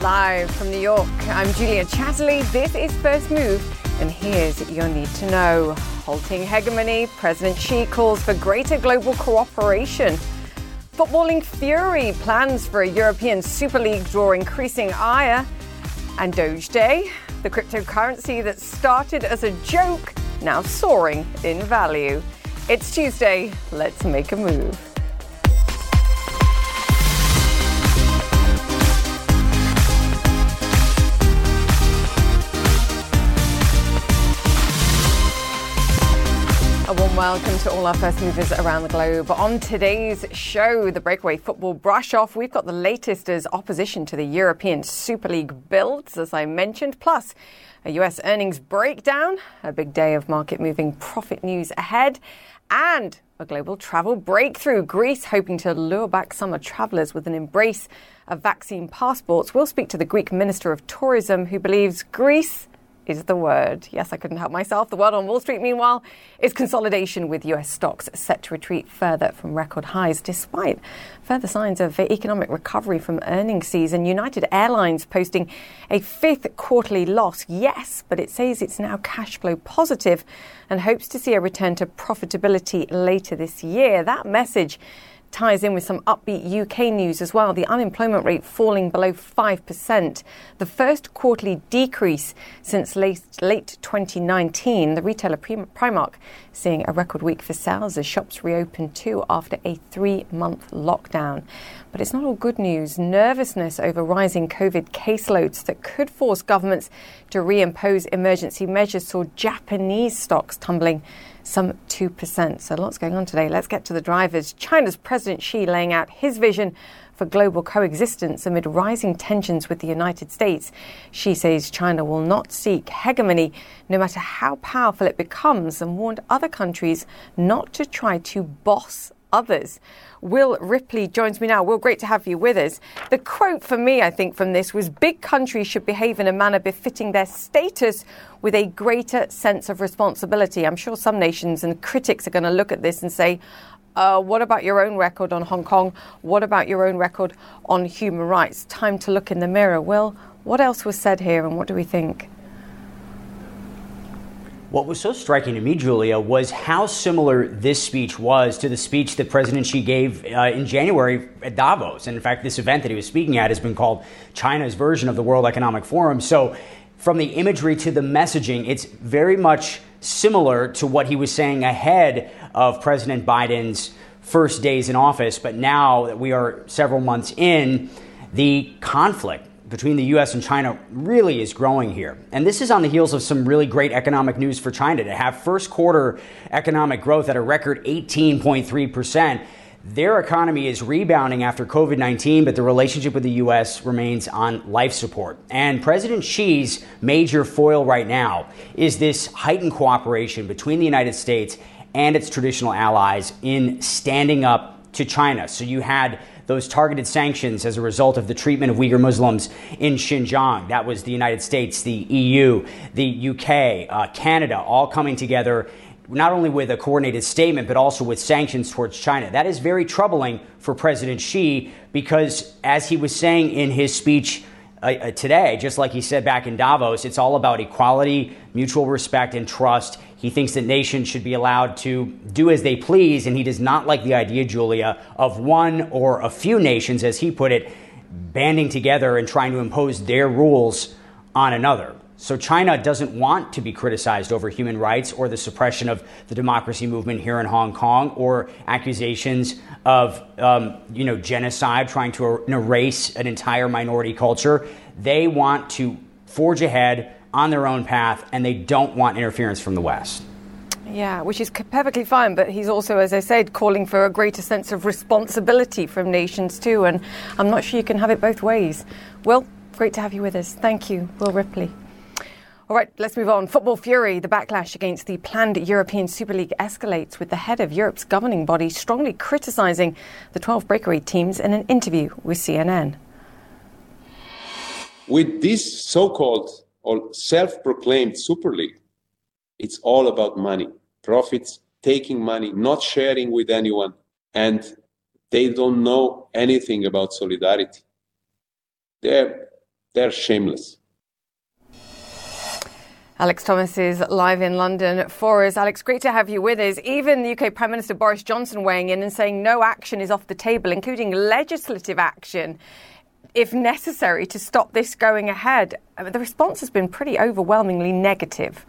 Live from New York, I'm Julia Chatterley. This is First Move, and here's your need to know. Halting hegemony, President Xi calls for greater global cooperation. Footballing fury plans for a European Super League draw increasing ire. And Doge Day, the cryptocurrency that started as a joke, now soaring in value. It's Tuesday. Let's make a move. Welcome to all our first movers around the globe. On today's show, the breakaway football brush off, we've got the latest as opposition to the European Super League builds, as I mentioned, plus a US earnings breakdown, a big day of market moving profit news ahead, and a global travel breakthrough. Greece hoping to lure back summer travellers with an embrace of vaccine passports. We'll speak to the Greek Minister of Tourism, who believes Greece is the word. Yes, I couldn't help myself. The word on Wall Street, meanwhile, is consolidation with US stocks set to retreat further from record highs despite further signs of economic recovery from earnings season. United Airlines posting a fifth quarterly loss, yes, but it says it's now cash flow positive and hopes to see a return to profitability later this year. That message ties in with some upbeat UK news as well. The unemployment rate falling below 5%, the first quarterly decrease since late, late 2019. The retailer Primark seeing a record week for sales as shops reopen too after a three month lockdown. But it's not all good news. Nervousness over rising COVID caseloads that could force governments to reimpose emergency measures saw Japanese stocks tumbling some 2%. So lots going on today. Let's get to the drivers. China's President Xi laying out his vision for global coexistence amid rising tensions with the United States. Xi says China will not seek hegemony no matter how powerful it becomes and warned other countries not to try to boss others. Will Ripley joins me now. Will, great to have you with us. The quote for me, I think, from this was big countries should behave in a manner befitting their status with a greater sense of responsibility. I'm sure some nations and critics are going to look at this and say, uh, what about your own record on Hong Kong? What about your own record on human rights? Time to look in the mirror. Will, what else was said here and what do we think? What was so striking to me, Julia, was how similar this speech was to the speech that President Xi gave uh, in January at Davos. And in fact, this event that he was speaking at has been called China's version of the World Economic Forum. So, from the imagery to the messaging, it's very much similar to what he was saying ahead of President Biden's first days in office. But now that we are several months in, the conflict between the US and China really is growing here. And this is on the heels of some really great economic news for China to have first quarter economic growth at a record 18.3%. Their economy is rebounding after COVID 19, but the relationship with the U.S. remains on life support. And President Xi's major foil right now is this heightened cooperation between the United States and its traditional allies in standing up to China. So you had those targeted sanctions as a result of the treatment of Uyghur Muslims in Xinjiang. That was the United States, the EU, the UK, uh, Canada, all coming together not only with a coordinated statement, but also with sanctions towards China. That is very troubling for President Xi because, as he was saying in his speech uh, today, just like he said back in Davos, it's all about equality, mutual respect, and trust. He thinks that nations should be allowed to do as they please, and he does not like the idea, Julia, of one or a few nations, as he put it, banding together and trying to impose their rules on another. So China doesn't want to be criticized over human rights or the suppression of the democracy movement here in Hong Kong or accusations of um, you know genocide, trying to erase an entire minority culture. They want to forge ahead on their own path, and they don't want interference from the West. Yeah, which is perfectly fine, but he's also, as I said, calling for a greater sense of responsibility from nations too, and I'm not sure you can have it both ways. Will, great to have you with us. Thank you, Will Ripley. All right, let's move on. Football fury. The backlash against the planned European Super League escalates with the head of Europe's governing body strongly criticising the 12 breakaway teams in an interview with CNN. With this so called or self-proclaimed super league it's all about money profits taking money not sharing with anyone and they don't know anything about solidarity they're They're shameless. Alex Thomas is live in London for us. Alex, great to have you with us. Even the UK Prime Minister Boris Johnson weighing in and saying no action is off the table, including legislative action if necessary to stop this going ahead. Uh, the response has been pretty overwhelmingly negative.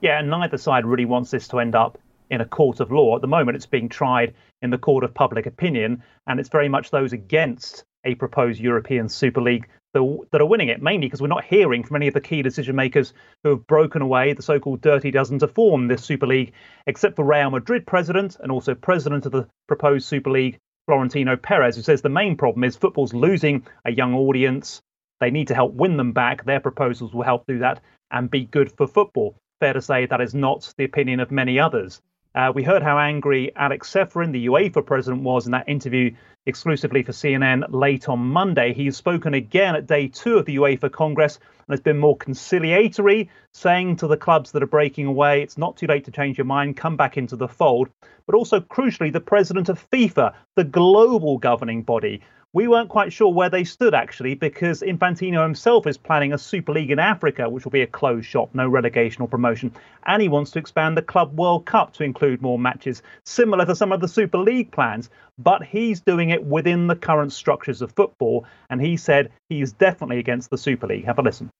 Yeah, and neither side really wants this to end up in a court of law. At the moment, it's being tried in the court of public opinion, and it's very much those against a proposed European Super League that are winning it, mainly because we're not hearing from any of the key decision makers who have broken away the so called Dirty Dozen to form this Super League, except for Real Madrid president and also president of the proposed Super League, Florentino Perez, who says the main problem is football's losing a young audience. They need to help win them back. Their proposals will help do that and be good for football. Fair to say that is not the opinion of many others. Uh, we heard how angry Alex Ceferin, the UEFA president, was in that interview exclusively for CNN late on Monday. He's spoken again at day two of the UEFA Congress and has been more conciliatory, saying to the clubs that are breaking away, it's not too late to change your mind, come back into the fold. But also, crucially, the president of FIFA, the global governing body, we weren't quite sure where they stood actually because Infantino himself is planning a Super League in Africa, which will be a closed shop, no relegation or promotion. And he wants to expand the Club World Cup to include more matches, similar to some of the Super League plans. But he's doing it within the current structures of football. And he said he is definitely against the Super League. Have a listen.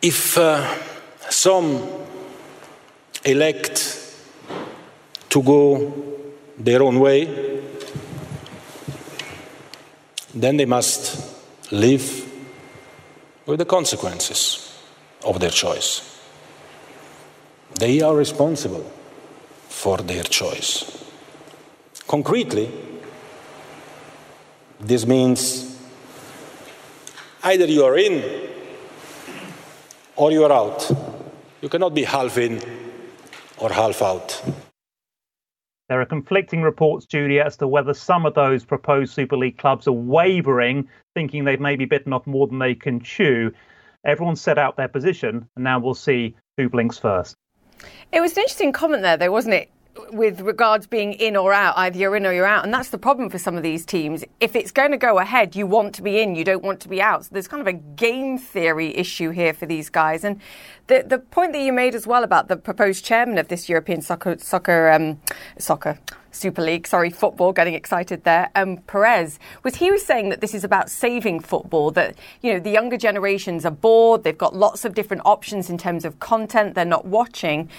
If uh, some elect to go their own way, then they must live with the consequences of their choice. They are responsible for their choice. Concretely, this means either you are in or you are out. You cannot be half in or half out. There are conflicting reports, Julia, as to whether some of those proposed Super League clubs are wavering, thinking they've maybe bitten off more than they can chew. Everyone set out their position, and now we'll see who blinks first. It was an interesting comment there, though, wasn't it? With regards being in or out, either you're in or you're out. And that's the problem for some of these teams. If it's going to go ahead, you want to be in, you don't want to be out. So there's kind of a game theory issue here for these guys. And the the point that you made as well about the proposed chairman of this European soccer soccer um, soccer Super League, sorry, football, getting excited there, um, Perez, was he was saying that this is about saving football, that, you know, the younger generations are bored, they've got lots of different options in terms of content, they're not watching.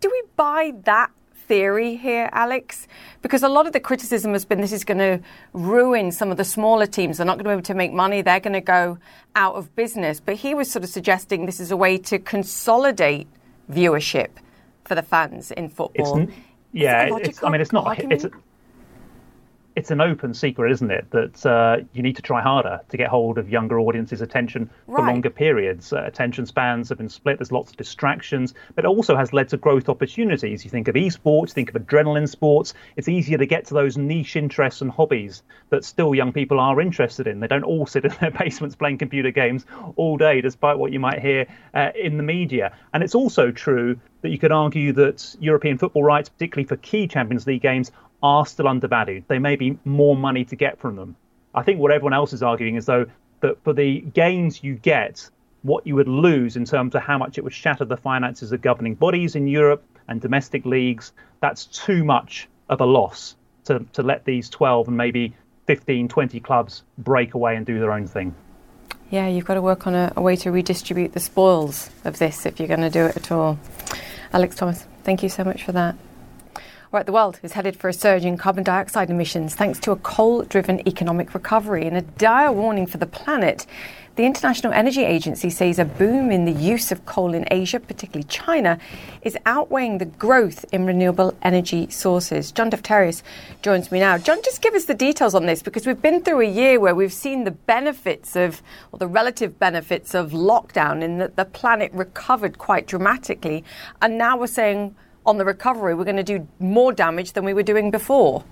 Do we buy that theory here, Alex? Because a lot of the criticism has been this is going to ruin some of the smaller teams. They're not going to be able to make money. They're going to go out of business. But he was sort of suggesting this is a way to consolidate viewership for the fans in football. It's, yeah, it's, I mean, it's not. It's, it's an open secret, isn't it, that uh, you need to try harder to get hold of younger audiences' attention for longer periods. Uh, attention spans have been split. There's lots of distractions, but it also has led to growth opportunities. You think of esports, you think of adrenaline sports. It's easier to get to those niche interests and hobbies that still young people are interested in. They don't all sit in their basements playing computer games all day, despite what you might hear uh, in the media. And it's also true that you could argue that European football rights, particularly for key Champions League games, are still undervalued. There may be more money to get from them. I think what everyone else is arguing is though that for the gains you get, what you would lose in terms of how much it would shatter the finances of governing bodies in Europe and domestic leagues, that's too much of a loss to, to let these 12 and maybe 15, 20 clubs break away and do their own thing. Yeah, you've got to work on a, a way to redistribute the spoils of this if you're going to do it at all. Alex Thomas, thank you so much for that. Right, the world is headed for a surge in carbon dioxide emissions thanks to a coal driven economic recovery and a dire warning for the planet. The International Energy Agency says a boom in the use of coal in Asia, particularly China, is outweighing the growth in renewable energy sources. John Defterios joins me now. John, just give us the details on this because we've been through a year where we've seen the benefits of, or the relative benefits of lockdown in that the planet recovered quite dramatically. And now we're saying, on the recovery, we're going to do more damage than we were doing before.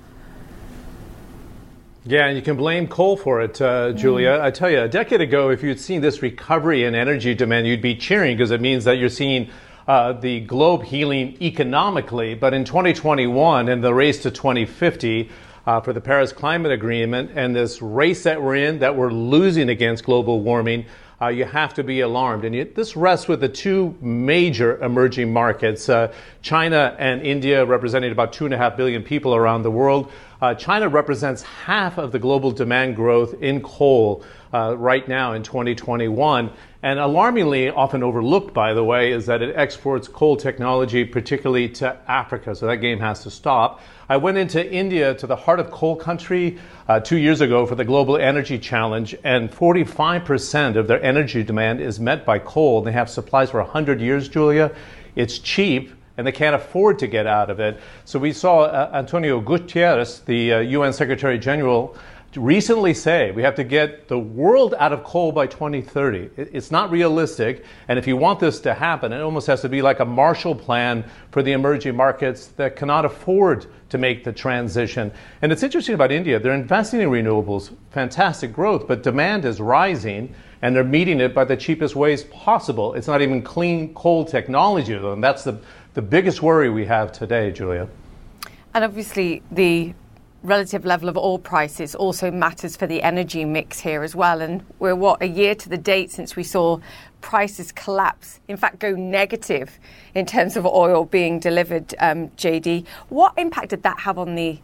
Yeah, and you can blame coal for it, uh, Julia. Mm. I tell you, a decade ago, if you'd seen this recovery in energy demand, you'd be cheering because it means that you're seeing uh, the globe healing economically. But in 2021 and the race to 2050, uh, for the Paris Climate Agreement and this race that we're in, that we're losing against global warming, uh, you have to be alarmed. And you, this rests with the two major emerging markets, uh, China and India, representing about two and a half billion people around the world. Uh, China represents half of the global demand growth in coal uh, right now in 2021. And alarmingly, often overlooked, by the way, is that it exports coal technology, particularly to Africa. So that game has to stop. I went into India, to the heart of coal country, uh, two years ago for the Global Energy Challenge, and 45% of their energy demand is met by coal. They have supplies for 100 years, Julia. It's cheap and they can't afford to get out of it. So we saw uh, Antonio Guterres, the uh, UN Secretary General, recently say we have to get the world out of coal by 2030. It's not realistic. And if you want this to happen, it almost has to be like a Marshall Plan for the emerging markets that cannot afford to make the transition. And it's interesting about India. They're investing in renewables, fantastic growth, but demand is rising and they're meeting it by the cheapest ways possible. It's not even clean coal technology, though. And that's the, the biggest worry we have today, Julia. And obviously, the relative level of oil prices also matters for the energy mix here as well. And we're what a year to the date since we saw prices collapse, in fact, go negative in terms of oil being delivered. Um, JD, what impact did that have on the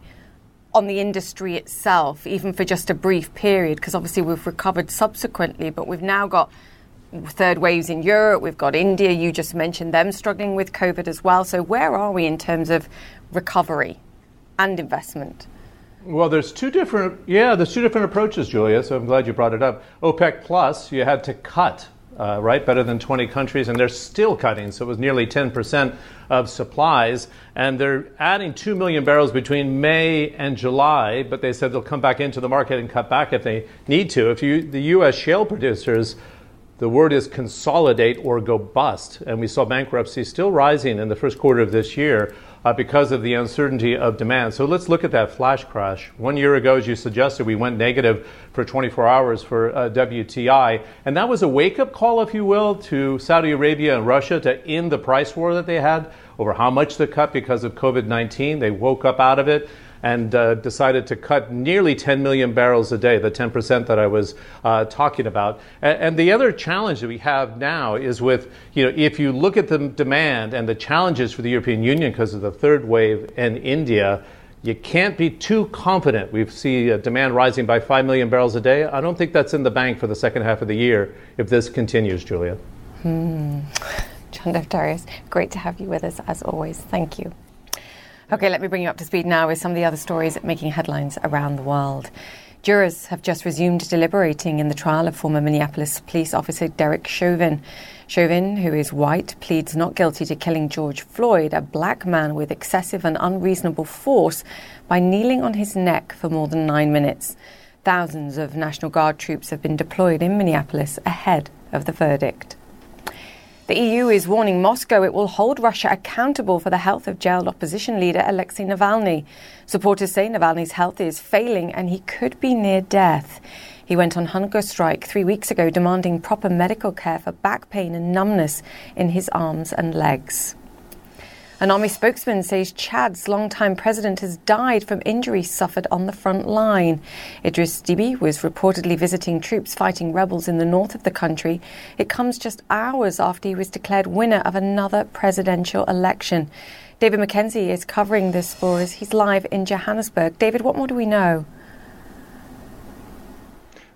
on the industry itself, even for just a brief period? Because obviously we've recovered subsequently, but we've now got third waves in Europe. We've got India. You just mentioned them struggling with COVID as well. So where are we in terms of recovery and investment? Well, there's two different, yeah, there's two different approaches, Julia. So I'm glad you brought it up. OPEC Plus, you had to cut, uh, right, better than 20 countries, and they're still cutting. So it was nearly 10% of supplies, and they're adding 2 million barrels between May and July. But they said they'll come back into the market and cut back if they need to. If you, the U.S. shale producers, the word is consolidate or go bust, and we saw bankruptcy still rising in the first quarter of this year uh, because of the uncertainty of demand. So let's look at that flash crash. One year ago, as you suggested, we went negative for 24 hours for uh, WTI. And that was a wake up call, if you will, to Saudi Arabia and Russia to end the price war that they had over how much to cut because of COVID 19. They woke up out of it and uh, decided to cut nearly 10 million barrels a day, the 10% that I was uh, talking about. And, and, the other challenge that we have now is with, you know, if you look at the demand and the challenges for the European Union because of the third wave in India, you can't be too confident. We see demand rising by 5 million barrels a day. I don't think that's in the bank for the second half of the year if this continues, Julia. Hmm. John Defterios, great to have you with us as always. Thank you. Okay, let me bring you up to speed now with some of the other stories making headlines around the world. Jurors have just resumed deliberating in the trial of former Minneapolis police officer Derek Chauvin. Chauvin, who is white, pleads not guilty to killing George Floyd, a black man with excessive and unreasonable force, by kneeling on his neck for more than nine minutes. Thousands of National Guard troops have been deployed in Minneapolis ahead of the verdict. The EU is warning Moscow it will hold Russia accountable for the health of jailed opposition leader Alexei Navalny. Supporters say Navalny's health is failing and he could be near death. He went on hunger strike three weeks ago, demanding proper medical care for back pain and numbness in his arms and legs. An army spokesman says Chad's longtime president has died from injuries suffered on the front line. Idriss Deby was reportedly visiting troops fighting rebels in the north of the country. It comes just hours after he was declared winner of another presidential election. David McKenzie is covering this for us. He's live in Johannesburg. David, what more do we know?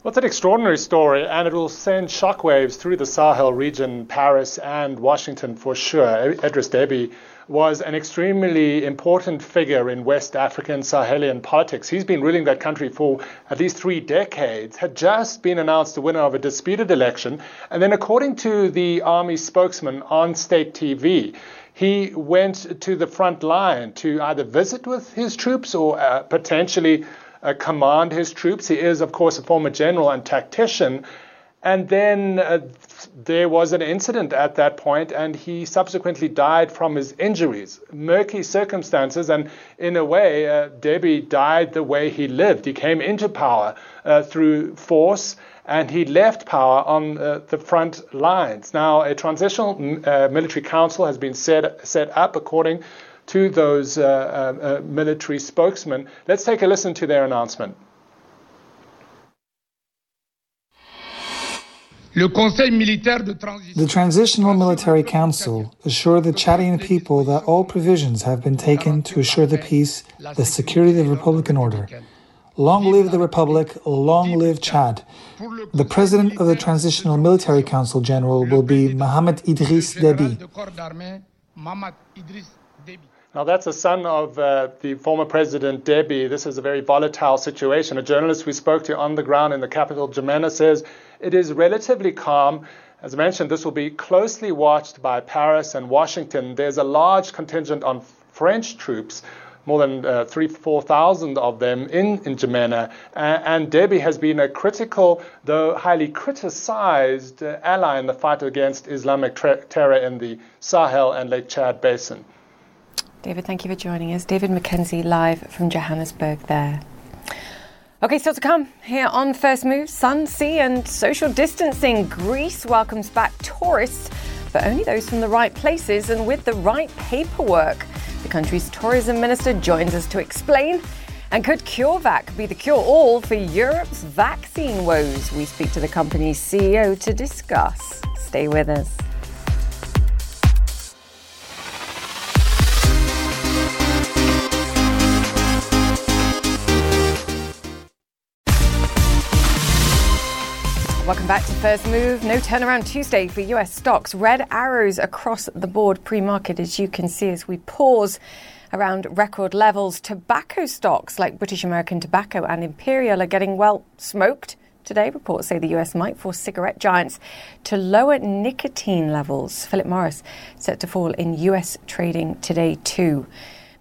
It's an extraordinary story, and it will send shockwaves through the Sahel region, Paris, and Washington for sure. Idriss Deby was an extremely important figure in West African Sahelian politics. He's been ruling that country for at least three decades, had just been announced the winner of a disputed election. And then, according to the army spokesman on state TV, he went to the front line to either visit with his troops or uh, potentially uh, command his troops. He is, of course, a former general and tactician. And then uh, there was an incident at that point, and he subsequently died from his injuries. Murky circumstances, and in a way, uh, Deby died the way he lived. He came into power uh, through force, and he left power on uh, the front lines. Now, a transitional uh, military council has been set, set up according to those uh, uh, uh military spokesmen. Let's take a listen to their announcement. The Transitional Military Council assured the Chadian people that all provisions have been taken to assure the peace, the security of the Republican order. Long live the Republic, long live Chad. The president of the Transitional Military Council General will be Mohamed Idriss Deby. Now, that's the son of uh, the former president Deby. This is a very volatile situation. A journalist we spoke to on the ground in the capital, N'Djamena, says it is relatively calm. As I mentioned, this will be closely watched by Paris and Washington. There's a large contingent on French troops, more than uh, three, 4,000 of them in, in N'Djamena. Uh, and Deby has been a critical, though highly criticized, uh, ally in the fight against Islamic tra- terror in the Sahel and Lake Chad basin. David, thank you for joining us. David McKenzie live from Johannesburg there. Okay, still to come here on First Move, sun, sea, and social distancing. Greece welcomes back tourists, but only those from the right places and with the right paperwork. The country's tourism minister joins us to explain. And could CureVac be the cure all for Europe's vaccine woes? We speak to the company's CEO to discuss. Stay with us. Welcome back to First Move. No turnaround Tuesday for US stocks. Red arrows across the board pre market, as you can see, as we pause around record levels. Tobacco stocks like British American Tobacco and Imperial are getting well smoked. Today, reports say the US might force cigarette giants to lower nicotine levels. Philip Morris set to fall in US trading today, too.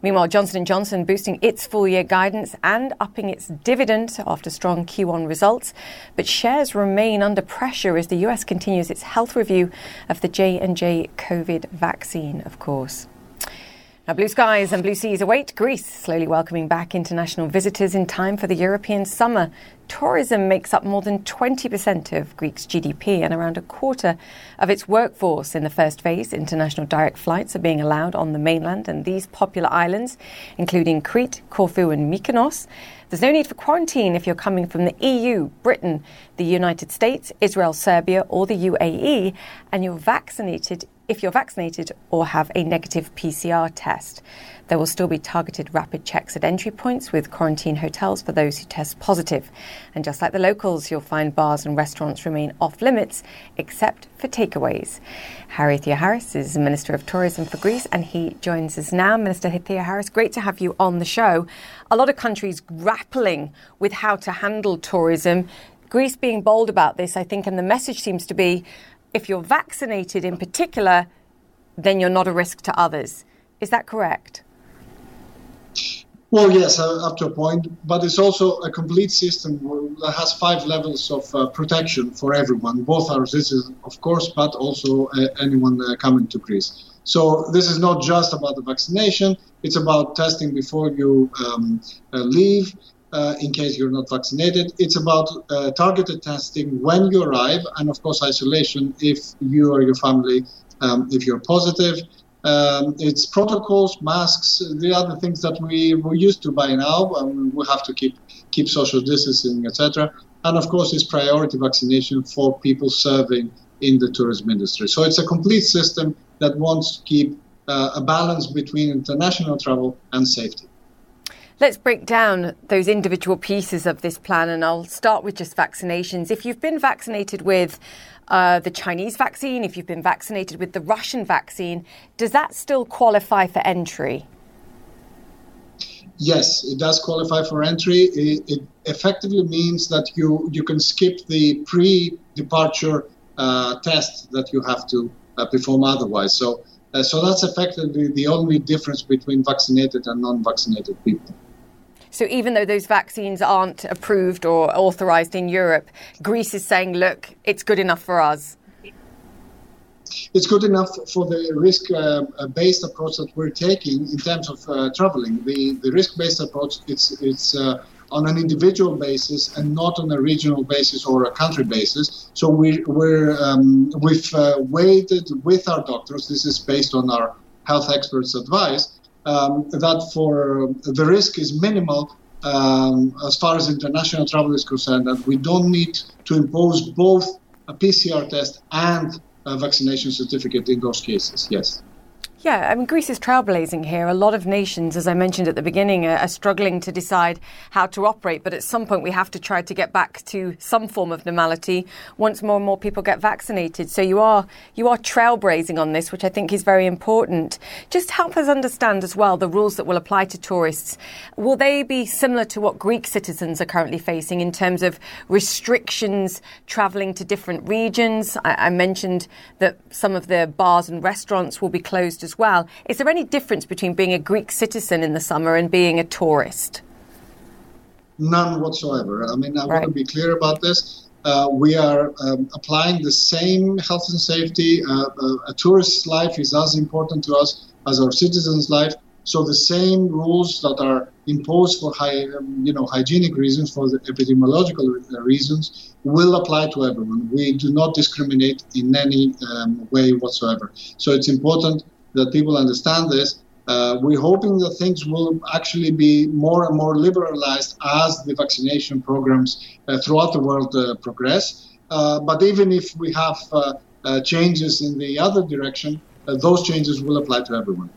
Meanwhile, Johnson & Johnson boosting its full-year guidance and upping its dividend after strong Q1 results, but shares remain under pressure as the US continues its health review of the J&J COVID vaccine, of course. Now, blue skies and blue seas await Greece, slowly welcoming back international visitors in time for the European summer. Tourism makes up more than 20% of Greece's GDP and around a quarter of its workforce. In the first phase, international direct flights are being allowed on the mainland and these popular islands, including Crete, Corfu, and Mykonos. There's no need for quarantine if you're coming from the EU, Britain, the United States, Israel, Serbia, or the UAE, and you're vaccinated if you're vaccinated or have a negative PCR test. There will still be targeted rapid checks at entry points with quarantine hotels for those who test positive. And just like the locals, you'll find bars and restaurants remain off limits except for takeaways. Harry Theoharis is Minister of Tourism for Greece and he joins us now. Minister Theoharis, great to have you on the show. A lot of countries grappling with how to handle tourism. Greece being bold about this, I think, and the message seems to be if you're vaccinated in particular, then you're not a risk to others. Is that correct? Well, yes, uh, up to a point, but it's also a complete system that has five levels of uh, protection for everyone, both our citizens, of course, but also uh, anyone uh, coming to Greece. So this is not just about the vaccination; it's about testing before you um, uh, leave uh, in case you're not vaccinated. It's about uh, targeted testing when you arrive, and of course, isolation if you or your family, um, if you're positive. Um, it's protocols, masks, the other things that we we're used to by now. And we have to keep keep social distancing, etc. And of course, it's priority vaccination for people serving in the tourism industry. So it's a complete system that wants to keep uh, a balance between international travel and safety. Let's break down those individual pieces of this plan, and I'll start with just vaccinations. If you've been vaccinated with uh, the Chinese vaccine, if you've been vaccinated with the Russian vaccine, does that still qualify for entry? Yes, it does qualify for entry. It, it effectively means that you, you can skip the pre departure uh, test that you have to uh, perform otherwise. So, uh, so that's effectively the only difference between vaccinated and non vaccinated people. So even though those vaccines aren't approved or authorized in Europe, Greece is saying, look, it's good enough for us. It's good enough for the risk uh, based approach that we're taking in terms of uh, traveling. The, the risk based approach, it's, it's uh, on an individual basis and not on a regional basis or a country basis. So we, we're, um, we've uh, waited with our doctors, this is based on our health experts' advice, um, that for the risk is minimal um, as far as international travel is concerned, and we don't need to impose both a PCR test and a vaccination certificate in those cases. Yes. Yeah, I mean, Greece is trailblazing here. A lot of nations, as I mentioned at the beginning, are, are, struggling to decide how to operate. But at some point, we have to try to get back to some form of normality once more and more people get vaccinated. So you are you are trailblazing on this, which I think is very important. Just help us understand as well the rules that will apply to tourists. Will they be similar to what Greek citizens are currently facing in terms of restrictions travelling to different regions? I, I mentioned that some of the bars and restaurants will be closed as well. Is there any difference between being a Greek citizen in the summer and being a tourist? None whatsoever. I mean, I right. want to be clear about this. Uh, we are um, applying the same health and safety. Uh, uh, a tourist's life is as important to us as our citizens' life. So the same rules that are imposed for high, um, you know, hygienic reasons, for the epidemiological reasons, will apply to everyone. We do not discriminate in any um, way whatsoever. So it's important that people understand this. Uh, we're hoping that things will actually be more and more liberalized as the vaccination programs uh, throughout the world uh, progress. Uh, but even if we have uh, uh, changes in the other direction, those changes will apply to everyone.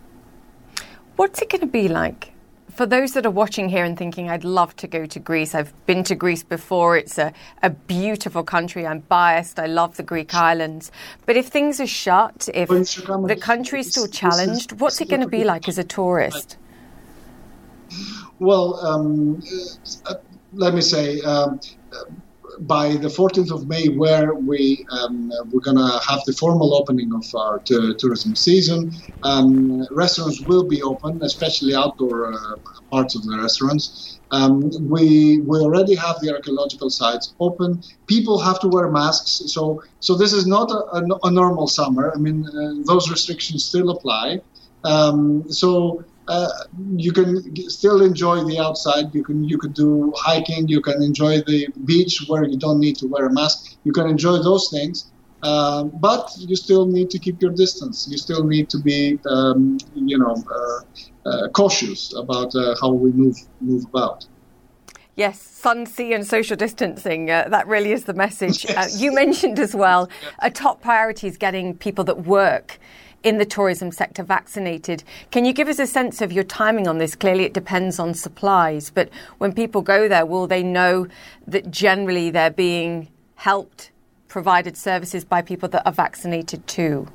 What's it going to be like for those that are watching here and thinking, I'd love to go to Greece, I've been to Greece before. It's a, a beautiful country. I'm biased. I love the Greek islands. But if things are shut, if the country is still challenged, what's it going to be like as a tourist? Well, um, uh, let me say, um, by the 14th of May, where we um, we're gonna have the formal opening of our t- tourism season, um, restaurants will be open, especially outdoor uh, parts of the restaurants. Um, we we already have the archaeological sites open. People have to wear masks, so so this is not a, a, a normal summer. I mean, uh, those restrictions still apply. Um, so uh, you can still enjoy the outside. You can you could do hiking. You can enjoy the beach where you don't need to wear a mask. You can enjoy those things, uh, but you still need to keep your distance. You still need to be um, you know uh, uh cautious about uh, how we move move about. Yes, sun, sea, and social distancing. Uh, that really is the message. Yes. Uh, you mentioned as well a top priority is getting people that work in the tourism sector vaccinated. Can you give us a sense of your timing on this? Clearly, it depends on supplies, but when people go there, will they know that generally they're being helped, provided services by people that are vaccinated too?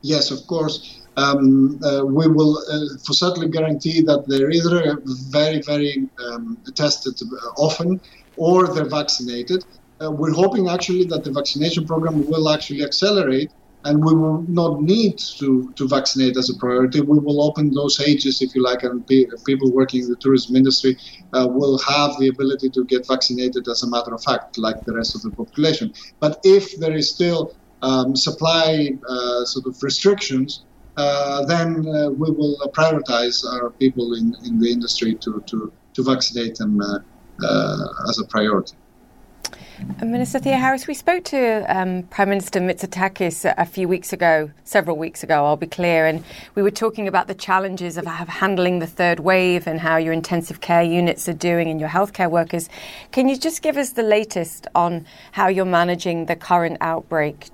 Yes, of course. Um, uh, we will uh, for certainly guarantee that they're either very, very um, tested often or they're vaccinated. Uh, we're hoping actually that the vaccination program will actually accelerate and we will not need to, to vaccinate as a priority. We will open those ages, if you like, and people working in the tourism industry uh, will have the ability to get vaccinated as a matter of fact, like the rest of the population. But if there is still um, supply uh, sort of restrictions, uh, then uh, we will prioritize our people in, in the industry to, to, to vaccinate them uh, uh, as a priority. Minister Theoharis, we spoke to um, Prime Minister Mitsotakis a, few weeks ago, several weeks ago, I'll be clear, and we were talking about the challenges of, handling the third wave and how your intensive care units are doing and your healthcare workers. Can you just give us the latest on how you're managing the current outbreak?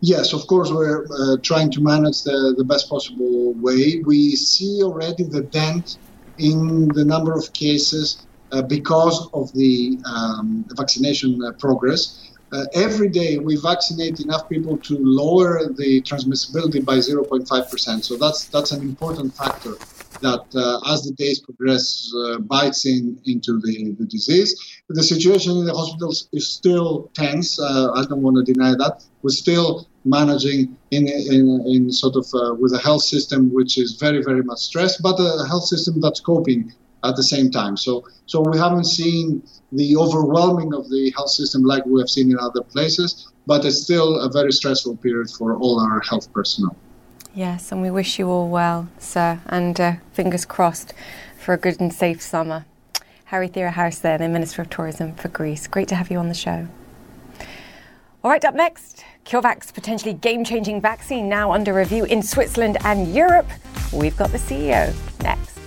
Yes, of course, we're uh, trying to manage the, the best possible way. We see already the dent in the number of cases because of the, um, vaccination uh, progress. Uh, every day we vaccinate enough people to lower the transmissibility by 0.5%. So that's that's an important factor that uh, as the days progress uh, bites in into the, the disease. The situation in the hospitals is still tense. Uh, I don't want to deny that. We're still managing in, in, in sort of with a health system which is very, very much stressed, but a health system that's coping at the same time. So, so we haven't seen the overwhelming of the health system like we have seen in other places, but it's still a very stressful period for all our health personnel. Yes, and we wish you all well, sir, and uh, fingers crossed for a good and safe summer. Harry Theoharis there, the Minister of Tourism for Greece. Great to have you on the show. All right, up next, CureVac's potentially game changing vaccine now under review in Switzerland and Europe. We've got the CEO next.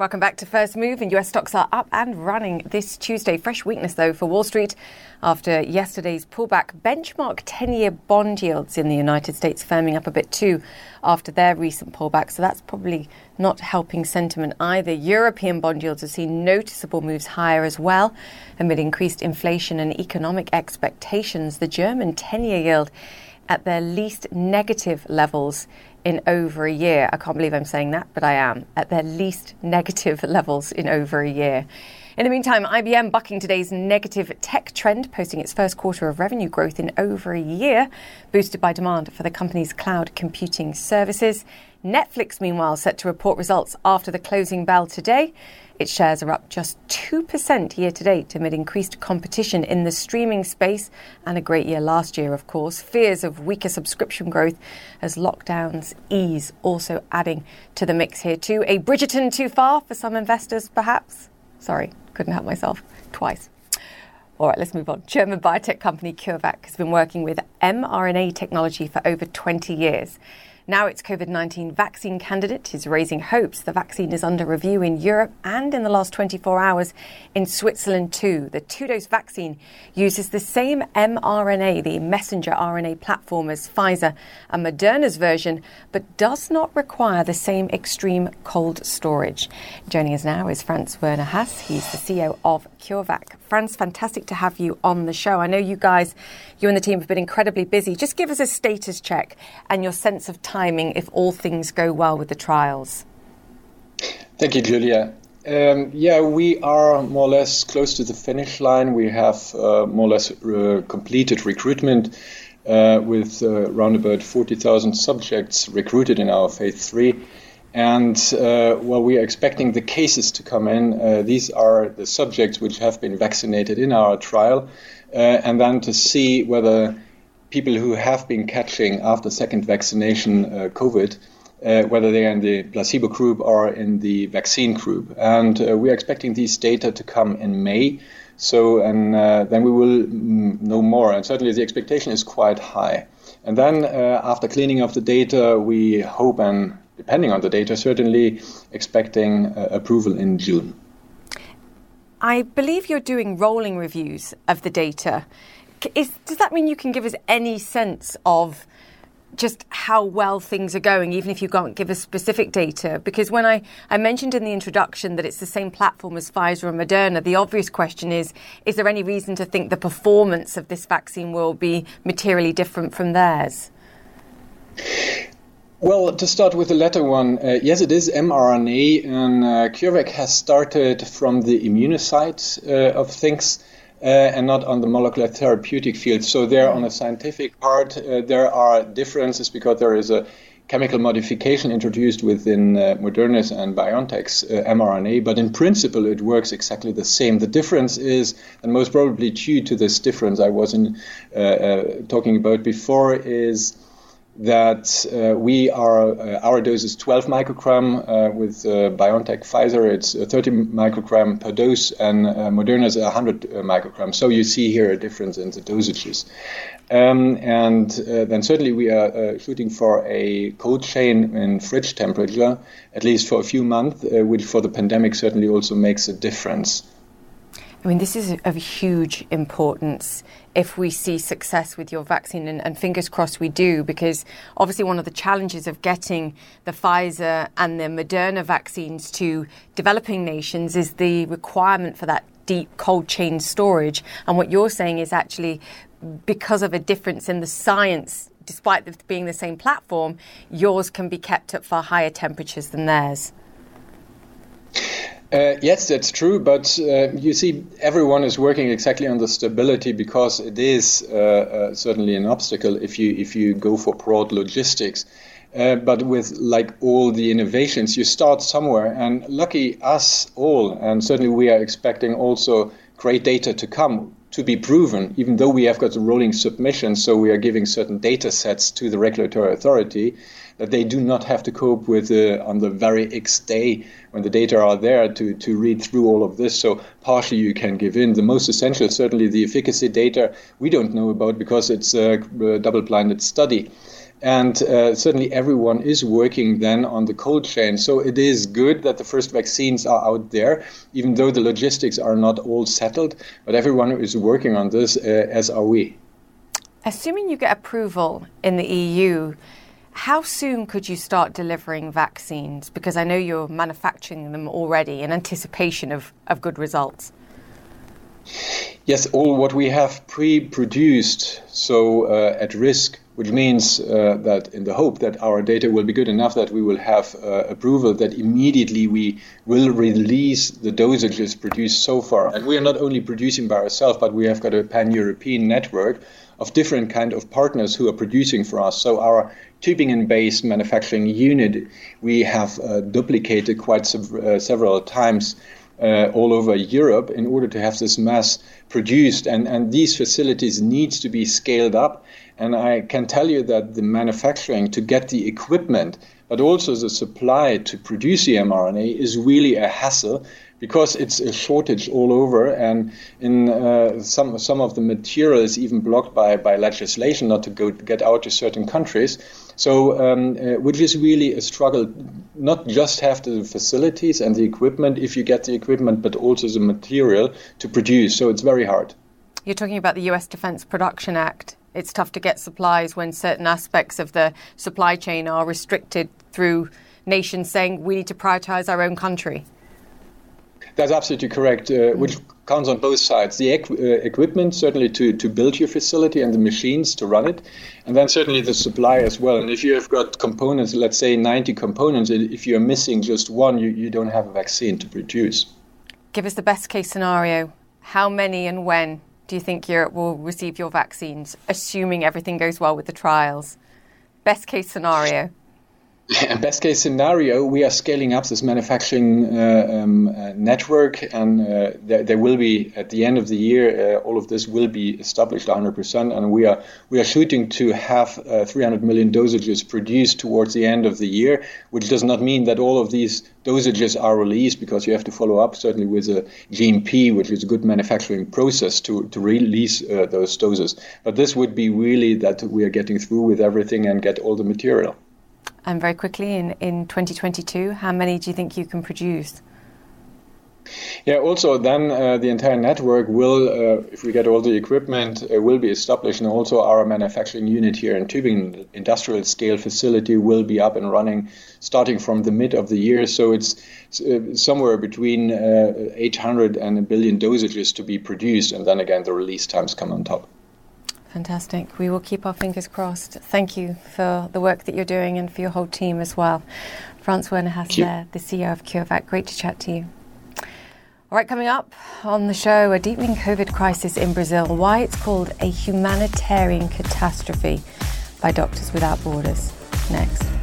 Welcome back to First Move, and US stocks are up and running this Tuesday. Fresh weakness, though, for Wall Street after yesterday's pullback. Benchmark 10 year bond yields in the United States firming up a bit too after their recent pullback, so that's probably not helping sentiment either. European bond yields have seen noticeable moves higher as well amid increased inflation and economic expectations. The German 10 year yield at their least negative levels in over a year. I can't believe I'm saying that, but I am at their least negative levels in over a year. In the meantime, IBM bucking today's negative tech trend, posting its first quarter of revenue growth in over a year, boosted by demand for the company's cloud computing services. Netflix, meanwhile, set to report results after the closing bell today. Its shares are up just 2% year to date amid increased competition in the streaming space and a great year last year, of course. Fears of weaker subscription growth as lockdowns ease, also adding to the mix here, too. A Bridgerton too far for some investors, perhaps? Sorry, couldn't help myself twice. All right, let's move on. German biotech company CureVac has been working with mRNA technology for over 20 years. Now its COVID 19 vaccine candidate is raising hopes. The vaccine is under review in Europe and in the last 24 hours in Switzerland too. The two dose vaccine uses the same mRNA, the messenger RNA platform, as Pfizer and Moderna's version, but does not require the same extreme cold storage. Joining us now is Franz Werner Haas. He's the CEO of CureVac. Franz, fantastic to have you on the show. I know you guys, you and the team have been incredibly busy. Just give us a status check and your sense of timing if all things go well with the trials. Thank you, Julia. Um, yeah, we are more or less close to the finish line. We have uh, more or less uh, completed recruitment uh, with uh, around about 40,000 subjects recruited in our phase three. And uh, while we are expecting the cases to come in, uh, these are the subjects which have been vaccinated in our trial, uh, and then to see whether people who have been catching after second vaccination uh, COVID, uh, whether they are in the placebo group or in the vaccine group. And uh, we are expecting these data to come in May. So, and then we will mm, know more. And certainly the expectation is quite high. And then after cleaning of the data, we hope and depending on the data, certainly expecting uh, approval in June. I believe you're doing rolling reviews of the data. Is, does that mean you can give us any sense of just how well things are going, even if you can't give us specific data? Because when I, I mentioned in the introduction that it's the same platform as Pfizer and Moderna, the obvious question is is there any reason to think the performance of this vaccine will be materially different from theirs? Well, to start with the latter one, uh, yes, it is mRNA, and uh, CureVac has started from the immunoside uh, of things uh, and not on the molecular therapeutic field. So, there on the scientific part, uh, there are differences because there is a chemical modification introduced within uh, Moderna's and BioNTech's mRNA, but in principle, it works exactly the same. The difference is, and most probably due to this difference I was in, talking about before, is that uh, we are uh, our dose is 12 microgram uh, with uh, BioNTech Pfizer. It's uh, 30 microgram per dose and uh, Moderna is 100 microgram. So you see here a difference in the dosages. Um, and then certainly we are shooting for a cold chain in fridge temperature at least for a few months which for the pandemic certainly also makes a difference I mean, this is of huge importance if we see success with your vaccine, and, and, fingers crossed we do, because obviously one of the challenges of getting the Pfizer and the Moderna vaccines to developing nations is the requirement for that deep cold chain storage. And what you're saying is actually because of a difference in the science, despite being the same platform, yours can be kept at far higher temperatures than theirs. Uh, yes, that's true. But uh, you see, everyone is working exactly on the stability because it is uh, uh certainly an obstacle if you if you go for broad logistics. Uh, but with like all the innovations, you start somewhere, and lucky us all, and certainly we are expecting also great data to come. To be proven, even though we have got the rolling submission, so we are giving certain data sets to the regulatory authority, that they do not have to cope with uh, on the very X day when the data are there to, to read through all of this. So partially you can give in. The most essential, certainly the efficacy data, we don't know about because it's a double-blinded study and uh, certainly everyone is working then on the cold chain. So it is good that the first vaccines are out there, even though the logistics are not all settled. But everyone is working on this, uh, as are we. Assuming you get approval in the EU, how soon could you start delivering vaccines? Because I know you're manufacturing them already in anticipation of, of good results. Yes, all what we have pre produced, so uh, at risk which means uh, that in the hope that our data will be good enough that we will have uh, approval that immediately we will release the dosages produced so far. And we are not only producing by ourselves, but we have got a pan-European network of different kind of partners who are producing for us. So our Tübingen-based manufacturing unit we have uh, duplicated quite uh, several times uh, all over Europe in order to have this mass produced. And, and these facilities needs to be scaled up and I can tell you that the manufacturing to get the equipment, but also the supply to produce the mRNA is really a hassle because it's a shortage all over, and in uh, some some of the material is even blocked by, by legislation not to go get out to certain countries. So, um, uh, which is really a struggle. Not just have the facilities and the equipment, if you get the equipment, but also the material to produce. So it's very hard. You're talking about the U.S. Defense Production Act it's tough to get supplies when certain aspects of the supply chain are restricted through nations saying we need to prioritize our own country. That's absolutely correct, uh, which counts on both sides. The equ- uh, equipment, certainly to, to build your facility, and the machines to run it, and then certainly the supply as well. And if you have got components, let's say 90 components, if you're missing just one, you, you don't have a vaccine to produce. Give us the best case scenario. How many and when do you think Europe will receive your vaccines, assuming everything goes well with the trials? Best case scenario. Best case scenario, we are scaling up this manufacturing uh, um, uh, network, and uh, there, there, will be at the end of the year, uh, all of this will be established 100%, and we are we are shooting to have uh, 300 million dosages produced towards the end of the year, which does not mean that all of these dosages are released because you have to follow up certainly with a GMP, which is a good manufacturing process to to release uh, those doses. But this would be really that we are getting through with everything and get all the material. And very quickly, in, in 2022, how many do you think you can produce? Yeah, also then uh, the entire network will, uh, if we get all the equipment, uh, will be established, and also our manufacturing unit here in Tübingen, industrial scale facility, will be up and running starting from the mid of the year. So it's uh, somewhere between uh, 800 and a billion dosages to be produced, and then again the release times come on top. Fantastic. We will keep our fingers crossed. Thank you for the work that you're doing and for your whole team as well. Franz Werner Hasler, the CEO of CureVac. Great to chat to you. All right, coming up on the show, a deepening COVID crisis in Brazil. Why it's called a humanitarian catastrophe by Doctors Without Borders. Next.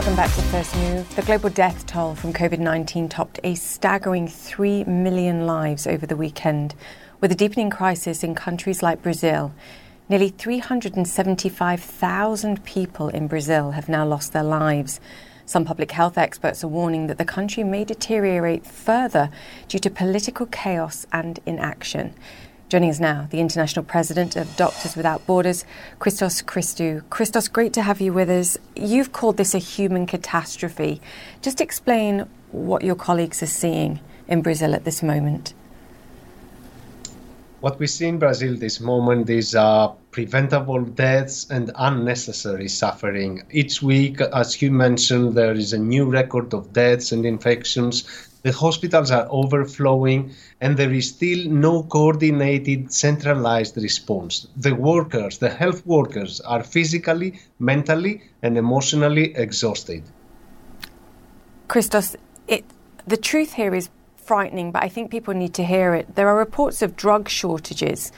Welcome back to First Move. The global death toll from COVID 19 topped a staggering 3 million lives over the weekend. With a deepening crisis in countries like Brazil, nearly 375,000 people in Brazil have now lost their lives. Some public health experts are warning that the country may deteriorate further due to political chaos and inaction. Joining us now, the international president of Doctors Without Borders, Christos Christou. Christos, great to have you with us. You've called this a human catastrophe. Just explain what your colleagues are seeing in Brazil at this moment. What we see in Brazil this moment is uh, preventable deaths and unnecessary suffering. Each week, as you mentioned, there is a new record of deaths and infections the hospitals are overflowing and there is still no coordinated centralized response. The workers, the health workers, are physically, mentally, and emotionally exhausted. Christos, it, the truth here is frightening, but I think people need to hear it. There are reports of drug shortages.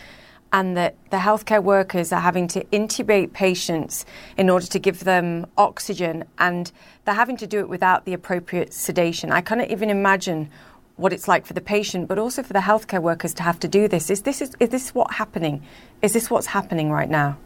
And that the healthcare workers are having to intubate patients in order to give them oxygen, and they're having to do it without the appropriate sedation. I cannot even imagine what it's like for the patient, but also for the healthcare workers to have to do this. Is this is, is this what happening? Is this what's happening right now?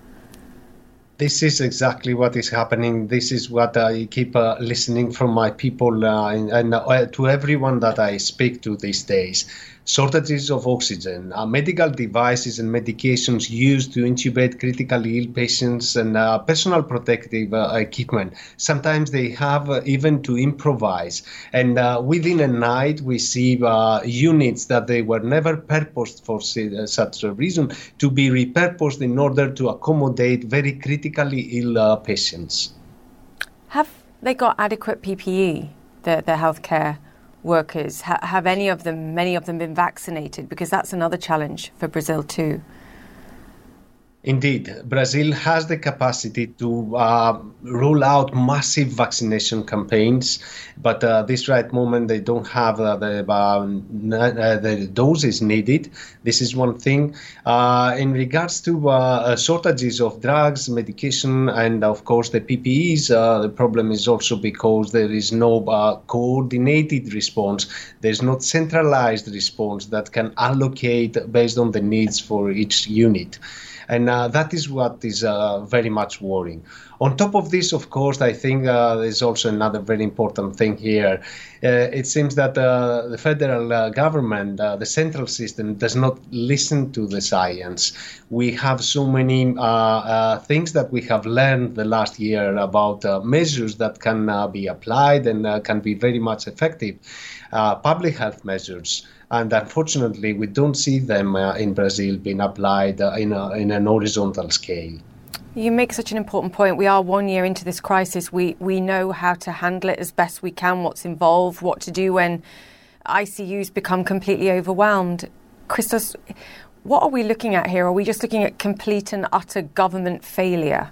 This is exactly what is happening. This is what I keep uh, listening from my people uh, and, and uh, to everyone that I speak to these days shortages of oxygen, uh, medical devices and medications used to intubate critically ill patients, and uh, personal protective uh, equipment. Sometimes they have uh, even to improvise. And uh, within a night, we see uh, units that they were never purposed for such a reason to be repurposed in order to accommodate very critically ill patients. Have they got adequate PPE, the, the healthcare workers? Ha- have any of them, many of them, been vaccinated? Because that's another challenge for Brazil too. Indeed, Brazil has the capacity to uh, roll out massive vaccination campaigns, but uh, this right moment they don't have uh, the um, uh, the doses needed. This is one thing. Uh, in regards to uh, shortages of drugs, medication, and of course the PPEs, the problem is also because there is no coordinated response. There's not centralized response that can allocate based on the needs for each unit. And uh, that is what is uh, very much worrying. On top of this, of course, I think uh, there's also another very important thing here. Uh, it seems that uh, the federal uh, government, the central system, does not listen to the science. We have so many things that we have learned the last year about measures that can be applied and can be very much effective. public health measures and unfortunately, we don't see them uh, in Brazil being applied uh, in, a, in an horizontal scale. You make such an important point. We are one year into this crisis. We we know how to handle it as best we can. What's involved, what to do when ICUs become completely overwhelmed. Christos, what are we looking at here? Are we just looking at complete and utter government failure?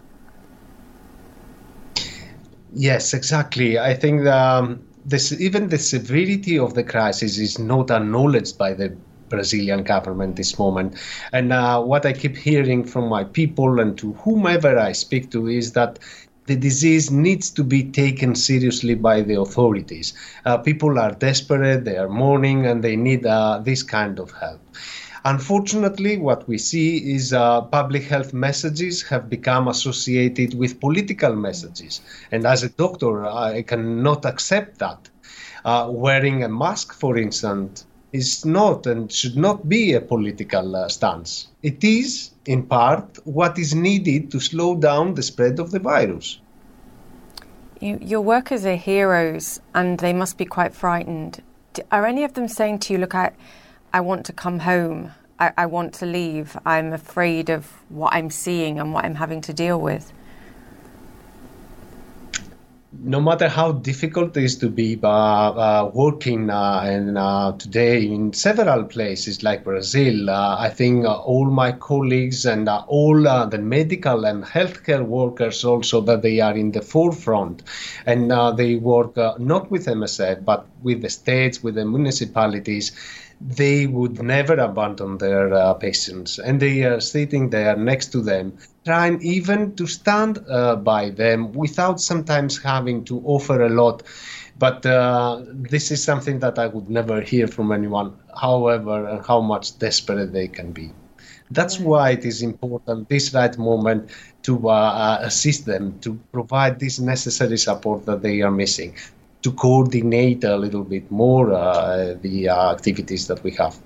Yes, exactly. I think um, this, even the severity of the crisis is not acknowledged by the Brazilian government this moment. And uh, what I keep hearing from my people and to whomever I speak to is that the disease needs to be taken seriously by the authorities. Uh, people are desperate, they are mourning, and they need uh, this kind of help. Unfortunately, what we see is uh, public health messages have become associated with political messages. And as a doctor, I cannot accept that. Uh, wearing a mask, for instance, is not and should not be a political uh, stance. It is, in part, what is needed to slow down the spread of the virus. You, your workers are heroes and they must be quite frightened. Are any of them saying to you, look, I, I want to come home. I, I want to leave. I'm afraid of what I'm seeing and what I'm having to deal with no matter how difficult it is to be uh, uh, working uh, and uh, today in several places like Brazil, uh, I think uh, all my colleagues and all the medical and healthcare workers also that they are in the forefront and they work not with MSF but with the states, with the municipalities they would never abandon their uh, patients and they are sitting there next to them trying even to stand uh, by them without sometimes having to offer a lot. But uh, this is something that i would never hear from anyone however and how much desperate they can be. That's why it is important this right moment to uh, uh, assist them to provide this necessary support that they are missing to coordinate a little bit more uh, the uh, activities that we have.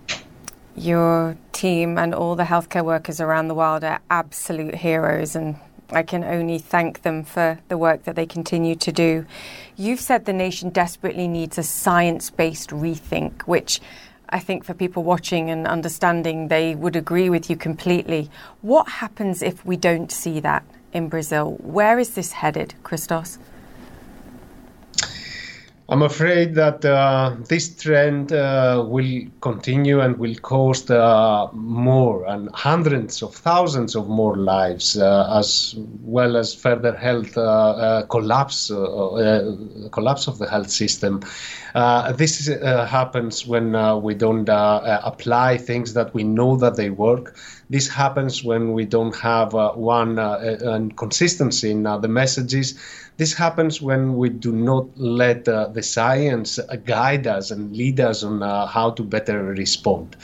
Your team and all the healthcare workers around the world are absolute heroes, and I can only thank them for the work that they continue to do. You've said the nation desperately needs a science based rethink, which I think for people watching and understanding, they would agree with you completely. What happens if we don't see that in Brazil? Where is this headed, Christos? I'm afraid that uh, this trend uh, will continue and will cost uh, more and hundreds of thousands of more lives, uh, as well as further health uh, uh, collapse, collapse of the health system. this is, happens when we don't apply things that we know that they work. This happens when we don't have one consistency in the messages this happens when we do not let the science guide us and lead us on uh, how to better respond.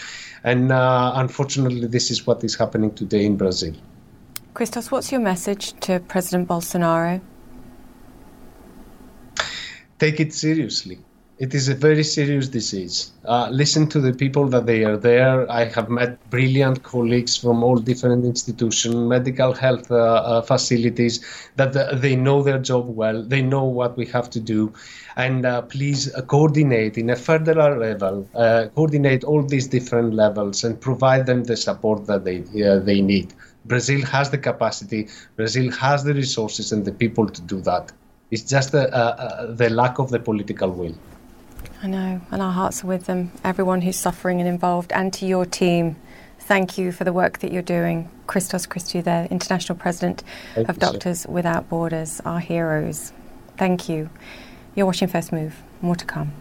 And uh, unfortunately, this is what is happening today in Brazil. Christos, what's your message to President Bolsonaro? Take it seriously it is a very serious disease. Uh, listen to the people that they are there. I have met brilliant colleagues from all different institutions, medical health uh, uh, facilities, that uh, they know their job well. They know what we have to do. And uh, please uh, coordinate in a federal level, coordinate all these different levels and provide them the support that they, they need. Brazil has the capacity, Brazil has the resources and the people to do that. It's just the lack of the political will. I know, and our hearts are with them, everyone who's suffering and involved, and to your team. Thank you for the work that you're doing. Christos Christou, the International President Thank of Doctors. Without Borders, our heroes. Thank you. You're watching First Move. More to come.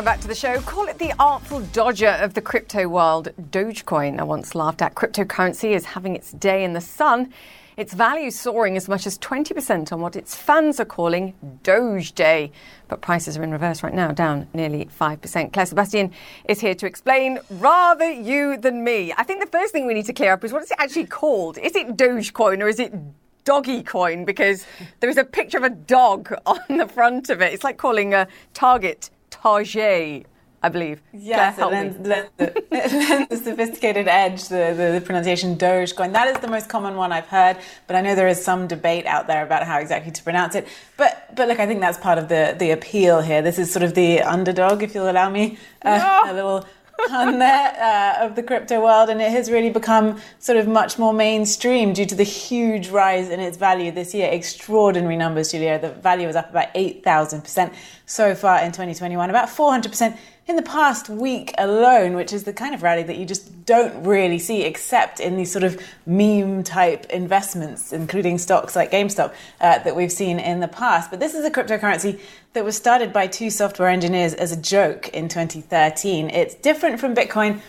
Welcome back to the show. Call it the artful dodger of the crypto world. Dogecoin, I once laughed at. Cryptocurrency is having its day in the sun. Its value soaring as much as 20% on what its fans are calling Doge Day. But prices are in reverse right now, down nearly 5%. Clare Sebastian is here to explain rather you than me. I think the first thing we need to clear up is what is it actually called? Is it Dogecoin or is it doggy coin? Because there is a picture of a dog on the front of it. It's like calling a Target Target. I believe. Yes, it lends, lends, it lends, a sophisticated edge, the, the, the, pronunciation Dogecoin. That is the most common one I've heard, but I know there is some debate out there about how exactly to pronounce it. But but look, I think that's part of the, the appeal here. This is sort of the underdog, if you'll allow me, uh, no. a little on there uh, of the crypto world, and it has really become sort of much more mainstream due to the huge rise in its value this year. Extraordinary numbers, Julia. The value is up about 8,000% so far in 2021, about 400% in the past week alone, which is the kind of rally that you just don't really see except in these sort of meme type investments, including stocks like GameStop uh, that we've seen in the past. But this is a cryptocurrency that was started by two software engineers as a joke in 2013. It's different from Bitcoin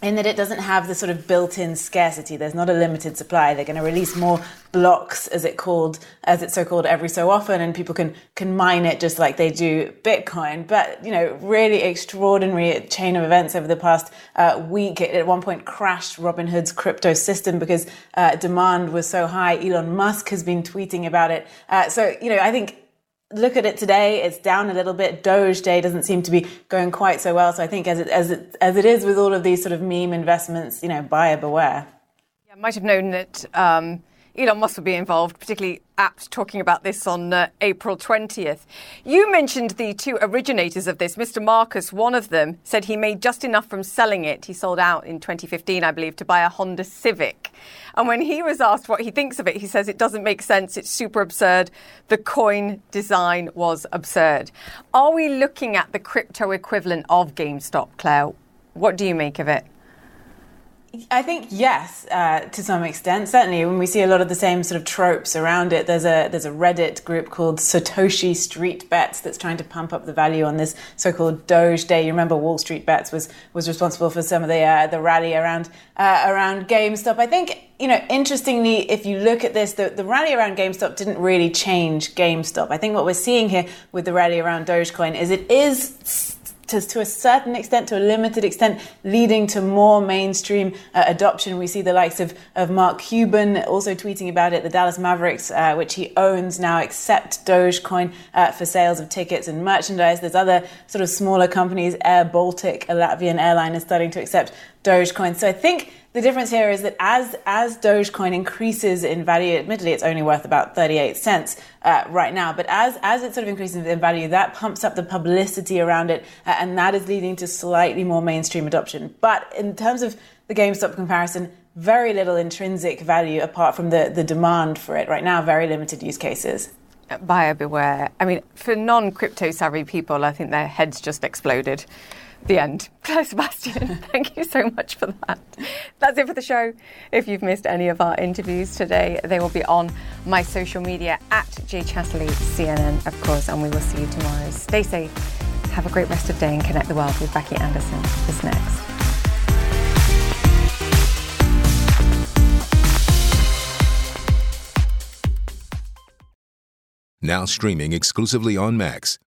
in that it doesn't have the sort of built-in scarcity. There's not a limited supply. They're going to release more blocks, as it called, as it's so called, every so often, and people can can mine it just like they do Bitcoin. But you know, really extraordinary chain of events over the past uh, week. It at one point crashed Robinhood's crypto system because uh, demand was so high. Elon Musk has been tweeting about it. Uh, so you know, I think look at it today, it's down a little bit. Doge Day doesn't seem to be going quite so well. So I think as it, as it, as it is with all of these sort of meme investments, you know, buyer beware. Yeah, I might have known that um, Elon Musk would be involved, particularly apt talking about this on uh, April 20th. You mentioned the two originators of this. Mr. Markus, one of them, said he made just enough from selling it. He sold out in 2015, I believe, to buy a Honda Civic. And when he was asked what he thinks of it, he says it doesn't make sense. It's super absurd. The coin design was absurd. Are we looking at the crypto equivalent of GameStop, Clare? What do you make of it? I think yes, uh, to some extent. Certainly, when we see a lot of the same sort of tropes around it, there's a there's a Reddit group called Satoshi Street Bets that's trying to pump up the value on this so-called Doge Day. You remember Wall Street Bets was was responsible for some of the uh, the rally around uh, around GameStop. I think you know, interestingly, if you look at this, the, the rally around GameStop didn't really change GameStop. I think what we're seeing here with the rally around Dogecoin is it is to, to a certain extent, to a limited extent, leading to more mainstream uh, adoption. We see the likes of, of Mark Cuban also tweeting about it. The Dallas Mavericks, uh, which he owns now, accept Dogecoin uh, for sales of tickets and merchandise. There's other sort of smaller companies. Air Baltic, a Latvian airline, is starting to accept Dogecoin. So I think the difference here is that as as Dogecoin increases in value, admittedly it's only worth about 38 cents uh, right now, but as as it sort of increases in value, that pumps up the publicity around it, uh, and that is leading to slightly more mainstream adoption. But in terms of the GameStop comparison, very little intrinsic value apart from the, the demand for it right now, very limited use cases. Buyer beware. I mean, for non crypto savvy people, I think their heads just exploded. The end. Clare Sebastian, thank you so much for that. That's it for the show. If you've missed any of our interviews today, they will be on my social media at jchatterley CNN, of course, and we will see you tomorrow. Stay safe. Have a great rest of day and connect the world with Becky Anderson. This next. Now streaming exclusively on Max,